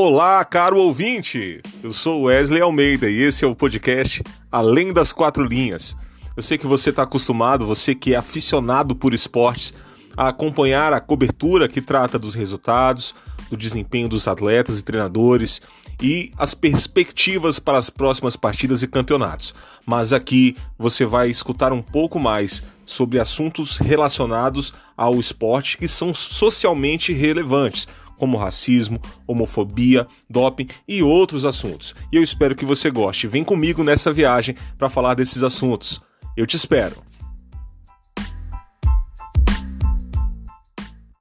Olá, caro ouvinte! Eu sou Wesley Almeida e esse é o podcast Além das Quatro Linhas. Eu sei que você está acostumado, você que é aficionado por esportes, a acompanhar a cobertura que trata dos resultados, do desempenho dos atletas e treinadores e as perspectivas para as próximas partidas e campeonatos. Mas aqui você vai escutar um pouco mais sobre assuntos relacionados ao esporte que são socialmente relevantes, como racismo, homofobia, doping e outros assuntos. E eu espero que você goste. Vem comigo nessa viagem para falar desses assuntos. Eu te espero.